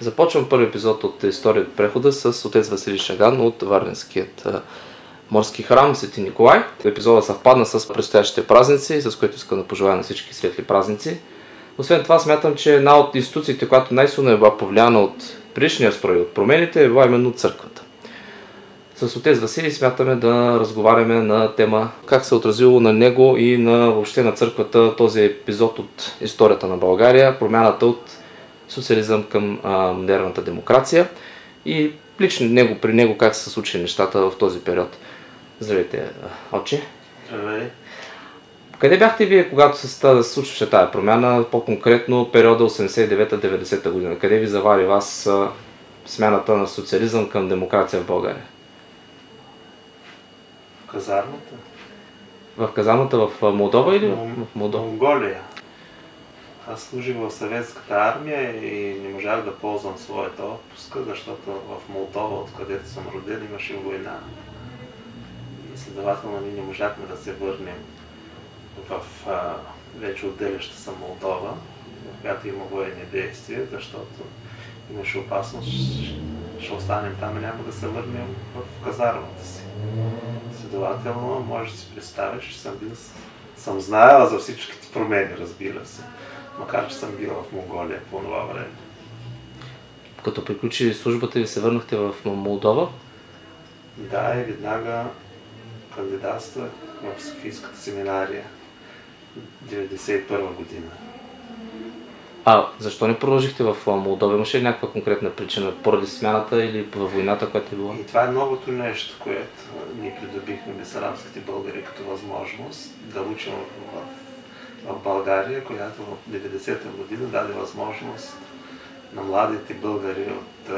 Започвам първи епизод от История от прехода с отец Василий Шаган от Варненският морски храм Свети Николай. Епизода съвпадна с предстоящите празници, с което искам да пожелая на всички светли празници. Освен това, смятам, че една от институциите, която най-силно е била повлияна от предишния строй, от промените, е била именно църквата. С отец Василий смятаме да разговаряме на тема как се е отразило на него и на въобще на църквата този епизод от историята на България, промяната от социализъм към а, модерната демокрация и лично него, при него как се случили нещата в този период. Здравейте, отче. Здравей. Къде бяхте вие, когато се случваше тази промяна, по-конкретно периода 89-90 година? Къде ви завари вас смяната на социализъм към демокрация в България? В казармата? В казармата в Молдова или в Молдова? Монголия. Аз служих в съветската армия и не можах да ползвам своята отпуска, защото в Молдова, откъдето съм роден, имаше война. И следователно ние не можахме да се върнем в а, вече отделяща се Молдова, в която има военни действия, защото имаше опасност, ще останем там и няма да се върнем в казармата си. Следователно, може да си представиш, че съм бил, съм знаела за всичките промени, разбира се макар че съм бил в Монголия по това време. Като приключи службата ви се върнахте в Молдова? Да, и веднага кандидатствах в Софийската семинария 1991 година. А защо не продължихте в Молдова? Имаше ли някаква конкретна причина? Поради смяната или във войната, която е била? И това е новото нещо, което ние придобихме бесарабските българи като възможност да учим в в България, която в 90-та година даде възможност на младите българи от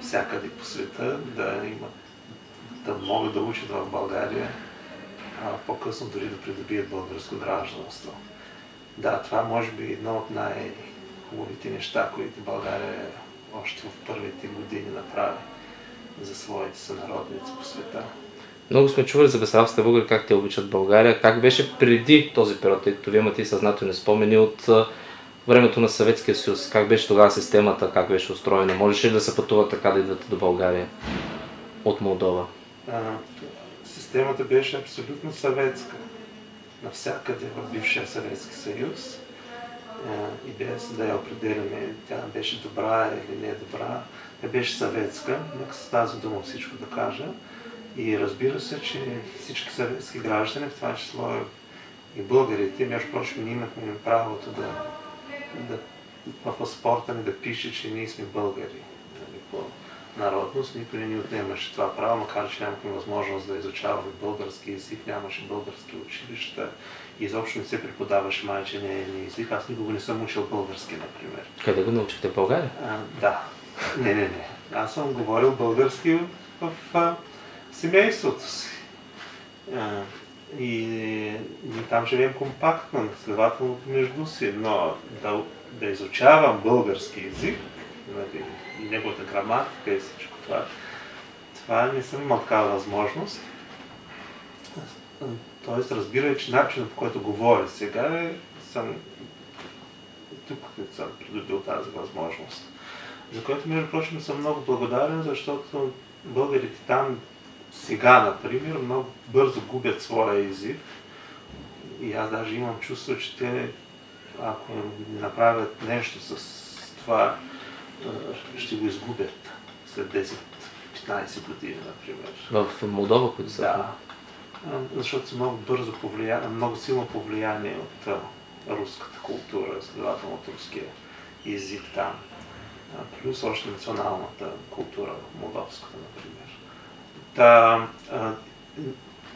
всякъде по света да имат, да могат да учат в България, а по-късно дори да придобият българско гражданство. Да, това може би е едно от най-хубавите неща, които България още в първите години направи за своите сънародници по света. Много сме чували за бесарабските българи, как те обичат България. Как беше преди този период, тъй като вие имате и съзнателни спомени от времето на Съветския съюз. Как беше тогава системата, как беше устроена? Можеше ли да се пътува така да идвате до България от Молдова? А, системата беше абсолютно съветска. Навсякъде в бившия Съветски съюз. И без да я определяме, тя беше добра или не добра, тя беше съветска. Нека с тази дума всичко да кажа. И разбира се, че всички съветски граждани, в това число и българите, между прочим, ние имахме правото да, да в паспорта ни да пише, че ние сме българи. Нали, по народност, никой не ни отнемаше това право, макар че нямахме възможност да изучаваме български язик, нямаше български училища, изобщо не се преподаваше майчения език. Аз никога не съм учил български, например. Къде го научихте в България? А, да. Не, не, не. Аз съм говорил български в семейството си. А, и ние там живеем компактно, следователно между си, но да, да изучавам български язик, нали, и неговата граматика и всичко това, това не съм имал такава възможност. Тоест, разбирай, че начинът по който говоря сега е, съм тук съм придобил тази възможност. За което, между прочим, съм много благодарен, защото българите там сега, например, много бързо губят своя език. И аз даже имам чувство, че те, ако не направят нещо с това, ще го изгубят след 10-15 години, например. В Молдова, които са? Да. Защото са много бързо повлияни, много силно повлияние от руската култура, следователно от руския език там. Плюс още националната култура, молдовската, например. Та, а,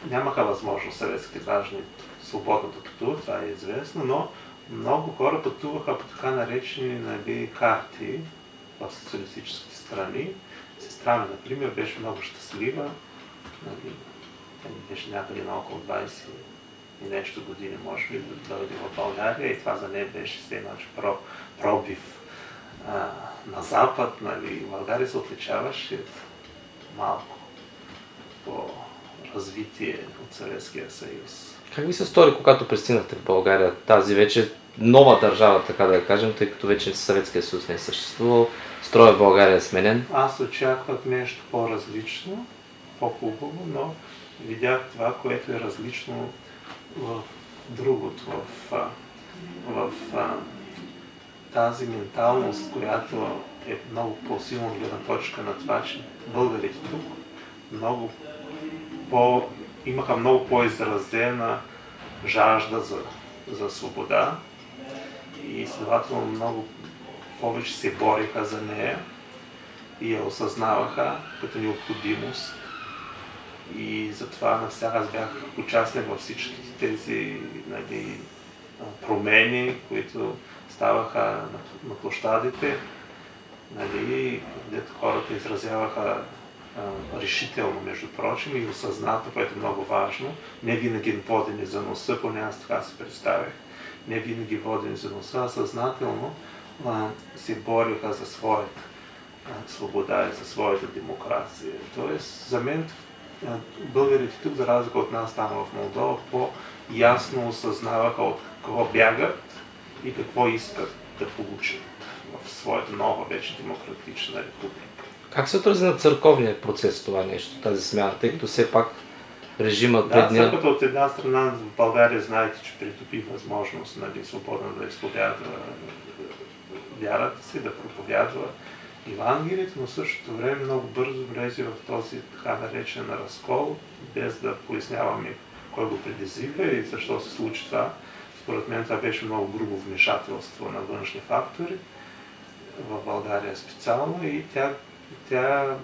нямаха възможност съветските граждани свободно да пътуват, това е известно, но много хора пътуваха по така наречени нали, карти в социалистическите страни. Сестра ми, например, беше много щастлива. Нали, беше някъде на около 20 и нещо години, може би, да дойде в България и това за нея беше все едно, про, пробив а, на Запад. Нали. България се отличаваше малко по развитие от Съветския съюз. Как ви се стори, когато пристигнахте в България? Тази вече нова държава, така да кажем, тъй като вече Съветския съюз не е съществувал, строя в България е сменен. Аз очаквах нещо по-различно, по-хубаво, но видях това, което е различно в другото, в, в, в тази менталност, която е много по-силна гледна точка на това, че българите тук много по, имаха много по-изразена жажда за, за свобода и следователно много повече се бориха за нея и я осъзнаваха като необходимост. И затова аз бях участник във всички тези нали, промени, които ставаха на, на площадите, нали, където хората изразяваха решително, между прочим, и осъзнато, което е много важно, не винаги водени за носа, поне аз така се представях, не винаги водени за носа, а съзнателно а, се бориха за своята а, свобода и за своята демокрация. Тоест, за мен българите тук, за разлика от нас там в Молдова, по-ясно осъзнаваха от какво бягат и какво искат да получат в своята нова вече демократична република. Как се отрази на църковния процес това нещо, тази смяна, тъй като все пак режимът да, предния... църквата от една страна в България знаете, че притопи възможност нали, свободно да изповядва вярата си, да проповядва Евангелието, но същото време много бързо влезе в този така наречен разкол, без да поясняваме кой го предизвика и защо се случи това. Според мен това беше много грубо вмешателство на външни фактори в България специално и тя, тя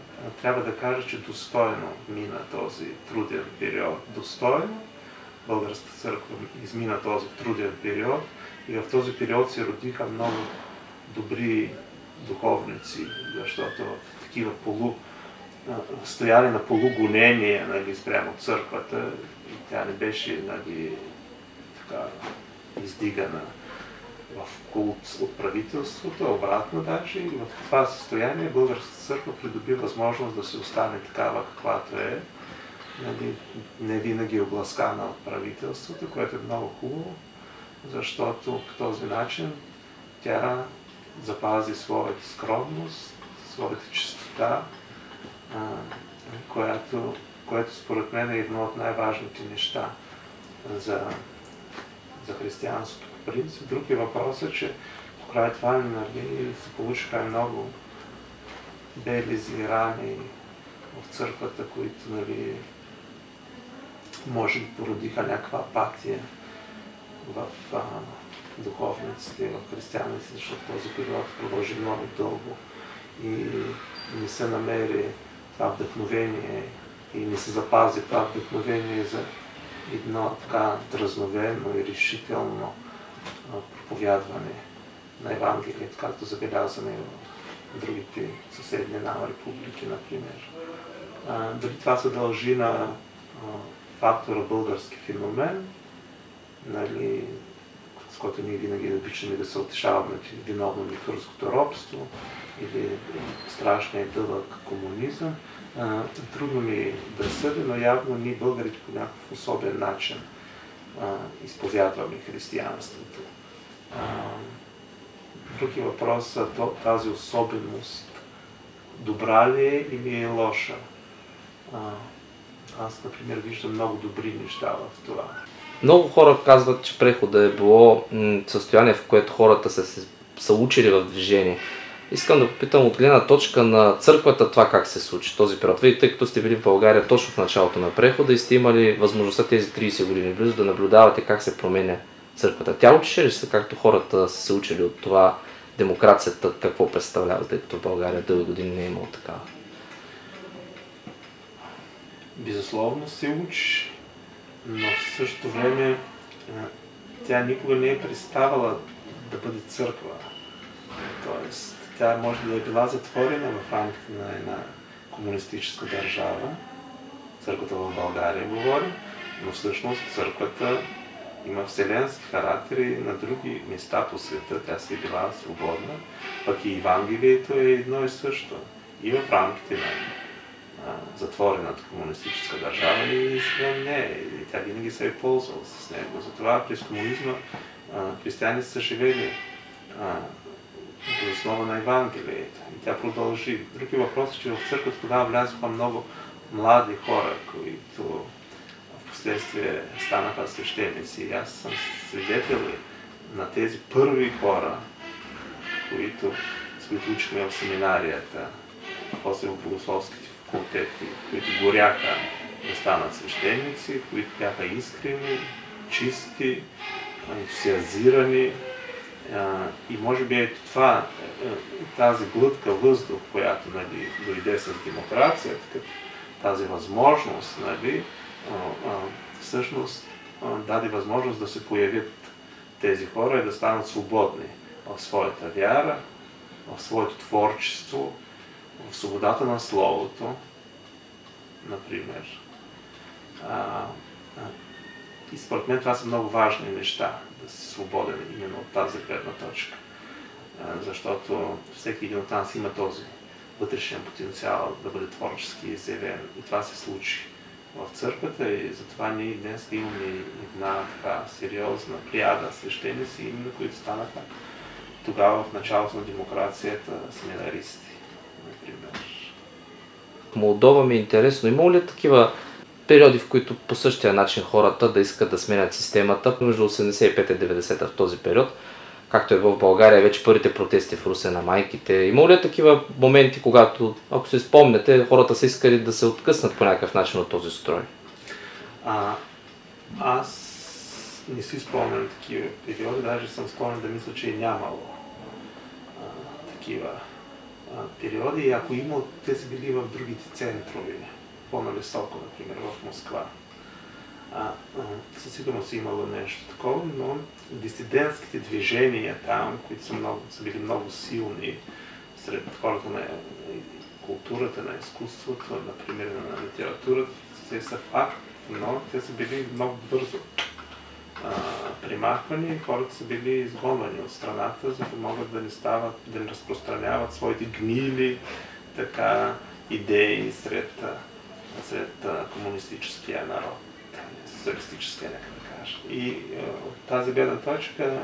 трябва да каже, че достойно мина този труден период. Достойно. Българската църква измина този труден период. И в този период се родиха много добри духовници, защото в такива полу, стояли на полугонение нали, спрямо църквата. И тя не беше нали, така, издигана в култ от правителството, обратно даже и в това състояние Българската църква придоби възможност да се остане такава каквато е, нали, не винаги обласкана от правителството, което е много хубаво, защото по този начин тя запази своята скромност, своята чистота, която, което според мен е едно от най-важните неща за, за християнството принцип. Друг е въпросът, че покрай това нали, се получиха много белези, рани в църквата, които нали, може би породиха някаква апатия в а, духовниците, в християните, защото този период продължи много дълго и не се намери това вдъхновение и не се запази това вдъхновение за едно така дразновено и решително проповядване на Евангелието, както забелязваме в другите съседни нам републики, например. дали това се дължи на фактора български феномен, нали, с който ние винаги обичаме да се отешаваме виновно ли турското робство или страшния дълъг комунизъм. Трудно ми е да съдя, но явно ние българите по някакъв особен начин изповядваме християнството. Други въпрос е тази особеност добра ли е или е лоша. Аз, например, виждам много добри неща в това. Много хора казват, че прехода е било състояние, в което хората са се са учили в движение. Искам да попитам от гледна точка на църквата това как се случи този период. Вие, тъй като сте били в България точно в началото на прехода и сте имали възможността тези 30 години близо да наблюдавате как се променя църквата. Тя учеше ли се, както хората са се учили от това демокрацията, какво представлява, тъй като в България дълги години не е имало такава? Безусловно се учи но в същото време тя никога не е представала да бъде църква. Тоест, тя може да е била затворена в рамките на една комунистическа държава, църквата в България говорим, но всъщност църквата има вселенски характер и на други места по света тя си е била свободна, пък и Евангелието е едно и също. И в рамките на затворената комунистическа държава и извън не. И тя винаги се е ползвала с него. Затова през комунизма християни са живели до основа на Евангелието. И тя продължи. Други въпрос е, че в църквата тогава влязоха много млади хора, които в последствие станаха свещеници. И аз съм свидетел на тези първи хора, които, с които учихме в семинарията, после в богословските факултети, които горяха да станат свещеници, които бяха искрени, чисти, ентусиазирани. И може би ето това, е, тази глътка въздух, която нали, дойде с демокрацията, тази възможност, нали, всъщност даде възможност да се появят тези хора и да станат свободни в своята вяра, в своето творчество, в свободата на Словото, например. И според мен това са много важни неща, да си свободен именно от тази гледна точка. Защото всеки един от нас има този вътрешен потенциал да бъде творчески изявен. И това се случи в църквата и затова ние днес имаме една така сериозна прияда свещеници, именно които станаха тогава в началото на демокрацията семинаристи, например. Молдова ми е интересно, има ли такива периоди, в които по същия начин хората да искат да сменят системата между 85 и 90 в този период, както е в България, вече първите протести в Русе на майките. Има ли такива моменти, когато, ако се спомняте, хората са искали да се откъснат по някакъв начин от този строй? А, аз не си спомням такива периоди, даже съм склонен да мисля, че е нямало а, такива а, периоди. Ако има, те са били в другите центрове, по-нависоко, например, в Москва. А, а, със сигурност е имало нещо такова, но дисидентските движения там, които са, много, са били много силни сред хората на културата, на изкуството, например на литературата, те са факт, но те са били много бързо примахвани и хората са били изгонвани от страната, за да могат да не стават, да не разпространяват своите гнили така идеи сред, сред комунистическия народ, социалистическия, нека да кажа. И от тази гледна точка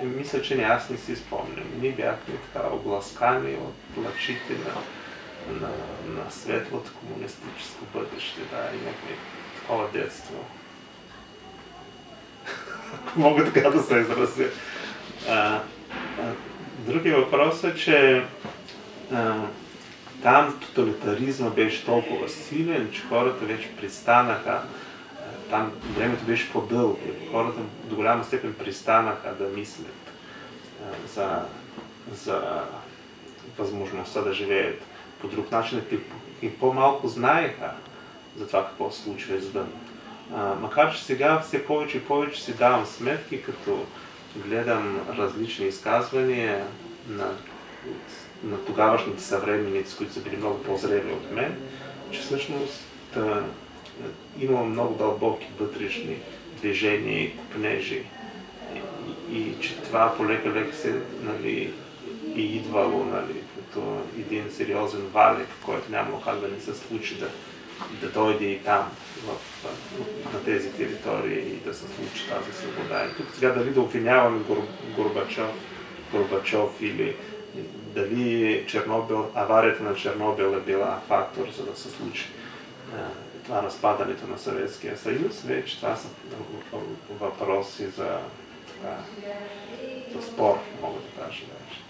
е, мисля, че не аз не си спомням. Ние бяхме така обласкани от лъчите на, на, на светлото комунистическо бъдеще. Да, имахме такова детство. Мога така да се изразя. А, другия въпрос е, че а, там тоталитаризма беше толкова силен, че хората вече пристанаха, там времето беше по-дълго, хората до голяма степен пристанаха да мислят за, за възможността да живеят по друг начин и по-малко знаеха за това какво се случва извън. А, макар че сега все повече и повече си давам сметки, като гледам различни изказвания на, на тогавашните съвременници, които са били много по-зрели от мен, че всъщност да, има много дълбоки вътрешни движения и купнежи. И, и, че това полека-лека се нали, и идвало нали, като един сериозен валик, който нямало как да не се случи да, да дойде и там, в, на тези територии и да се случи тази свобода. И тук сега дали да обвиняваме Горбачов, Горбачов или дали Чернобил, аварията на Чернобил е била фактор, за да се случи това разпадането на Съветския съюз, вече това са въпроси за, така, за спор, мога да кажа вече.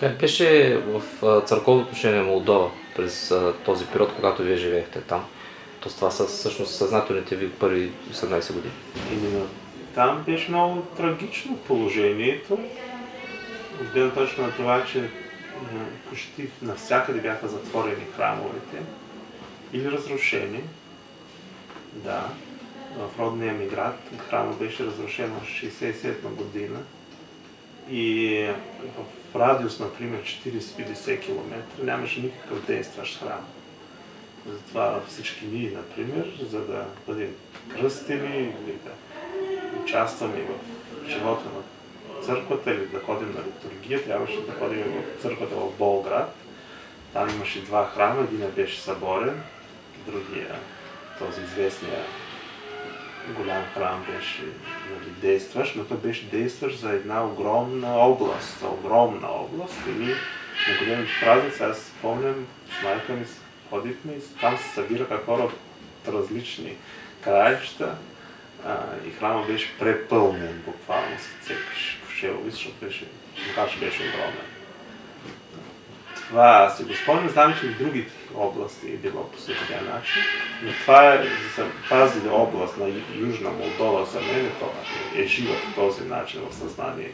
Как беше в църковно отношение Молдова през този период, когато вие живеехте там? То това са всъщност съзнателните ви първи 18 години. Именно там беше много трагично положението. От гледна точка на това, че почти навсякъде бяха затворени храмовете или разрушени. Да, в родния ми град храмът беше разрушен в 67 година и в радиус, например, 40-50 км нямаше никакъв действащ храм. Затова всички ние, например, за да бъдем кръстени или да участваме в живота на църквата или да ходим на литургия, трябваше да ходим в църквата в Болград. Там имаше два храма, един беше съборен, другия, този известния голям храм беше нали, действащ, но той беше действащ за една огромна област, за огромна област. И на големите празници, аз спомням, с майка ми ходихме и там се събираха хора от различни краища а, и храма беше препълнен, буквално се цепиш шелови, защото беше, беше огромен. Това си го спомням, знам, че и в другите области е било по същия начин, но това е за тази област на Южна Молдова за мен това е жива по този начин в, съзнание,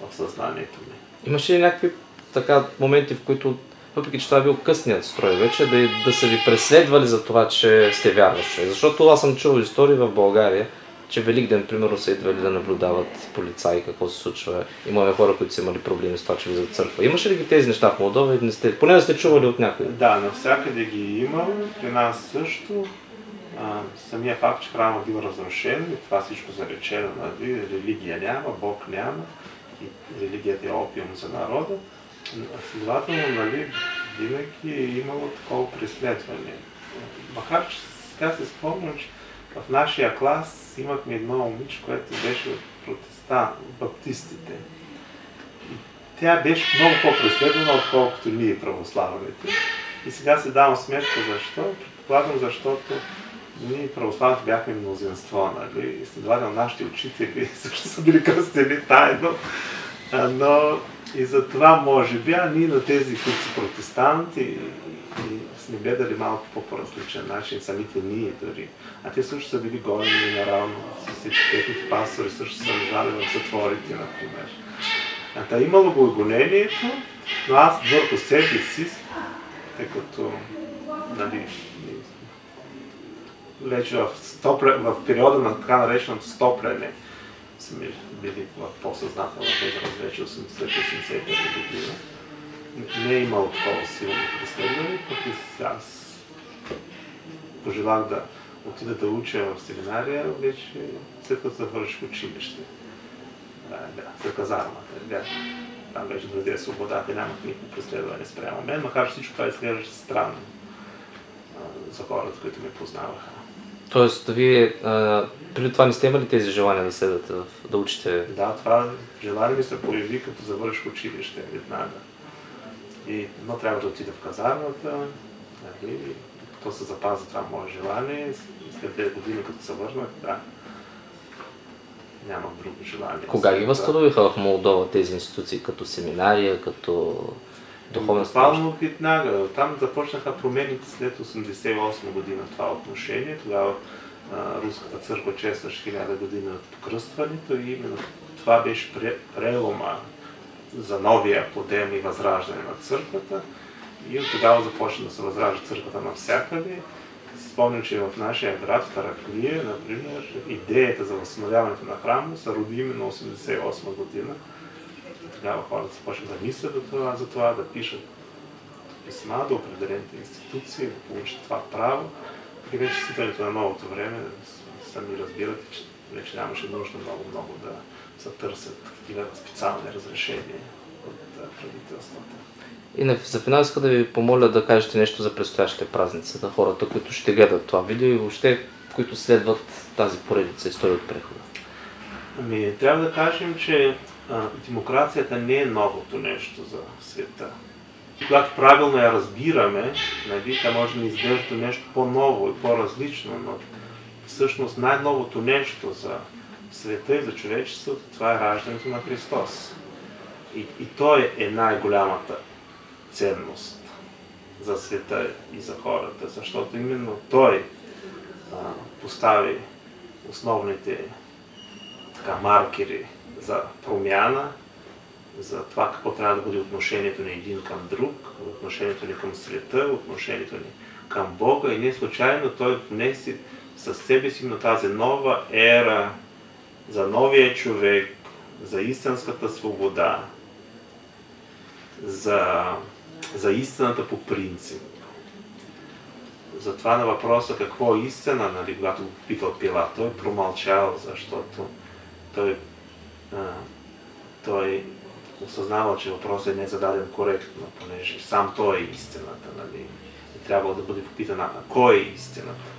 в съзнанието ми. Имаше ли някакви така моменти, в които въпреки че това е бил късният строй вече, да, да са ви преследвали за това, че сте вярващи. Защото аз съм чувал истории в България, че Великден, примерно, са идвали да наблюдават полицаи какво се случва. Имаме хора, които са имали проблеми с това, че влизат църква. Имаше ли ги тези неща в Молдова не сте, поне да сте чували от някой? Да, навсякъде ги има, при нас също. А, самия факт, че храма бил разрушен и това всичко заречено, нали, религия няма, Бог няма и религията е опиум за народа. Следователно, нали, винаги е имало такова преследване. Макар, че сега се спомням, че в нашия клас имахме едно момиче, което беше от протестант, от баптистите. И тя беше много по-преследвана, отколкото ние православните. И сега се давам сметка защо. Предполагам, защото ние православните бяхме мнозинство, нали? И следователно нашите учители също са били кръстени тайно. Но и за това може би, а ние на тези, които са протестанти, и, и сме гледали малко по различен начин, самите ние дори. А те също са били гонени наравно с всички техните пастори, също са лежали в затворите, например. А та имало го гонението, но аз върху себе си, тъй като нали, вече в, стопре, в периода на така нареченото стоплене, сме били в по-съзнателна възраст вече 80-85 година. Не е имало такова силно преследване, пък и аз пожелах да отида да уча в семинария, вече след като завърших училище. Да, да, за казармата. Да. Там вече даде свободата, нямах никакво преследване спрямо мен, макар че всичко това изглеждаше странно за хората, които ме познаваха. Тоест, вие а, преди това не сте имали тези желания да седате, да учите? Да, това желание ми се появи като завърших училище веднага. И, но трябва да отида в казармата, нали, то се запази това мое желание. След две години, като се върнах, да, нямам друго желание. Кога ги възстановиха в Молдова тези институции, като семинария, като духовна Буквално веднага. Там започнаха промените след 88 година това отношение. Тогава а, Руската църква честваше 1000 години от покръстването и именно това беше прелома за новия подем и възраждане на църквата. И от тогава започна да се възражда църквата навсякъде. Спомням, че в нашия град, в Тараклия, например, идеята за възстановяването на храма се роди именно 88 година тогава хората започват да мислят за това, за това, да пишат писма до определените институции, да получат това право. И вече с на новото време сами разбирате, че вече нямаше нужда много-много да се търсят такива специални разрешения от правителствата. И за финал иска да ви помоля да кажете нещо за предстоящите празници, за хората, които ще гледат това видео и въобще, които следват тази поредица история от прехода. Ами, трябва да кажем, че демокрацията не е новото нещо за света. Когато правилно я разбираме, нали, тя може да ни изглежда нещо по-ново и по-различно, но всъщност най-новото нещо за света и за човечеството, това е раждането на Христос. И, и Той е най-голямата ценност за света и за хората, защото именно Той а, постави основните така, маркери за промяна, за това какво трябва да бъде отношението ни един към друг, отношението ни към света, отношението ни към Бога и не случайно Той внесе със себе си на тази нова ера за новия човек, за истинската свобода, за, за истината по принцип. Затова на въпроса какво е истина, нали, когато го питал Пилат, той промълчал, защото той той осъзнава, че въпросът не е зададен коректно, понеже сам той е истината, нали? И трябва да бъде попитан, а кой е истината?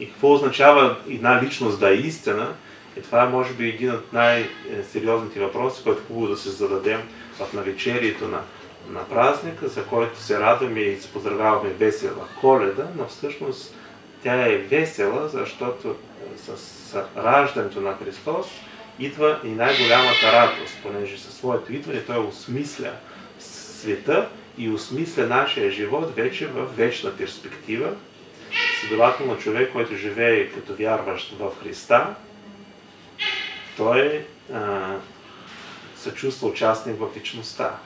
И какво означава една личност да е истина? И това е може би един от най-сериозните въпроси, който е хубаво да се зададем в навечерието на, на празника, за който се радваме и се поздравяваме весела коледа, но всъщност тя е весела, защото е, с раждането на Христос идва и най-голямата радост, понеже със своето идване той осмисля света и осмисля нашия живот вече в вечна перспектива. Следователно човек, който живее като вярващ в Христа, той а, се чувства участник в личността.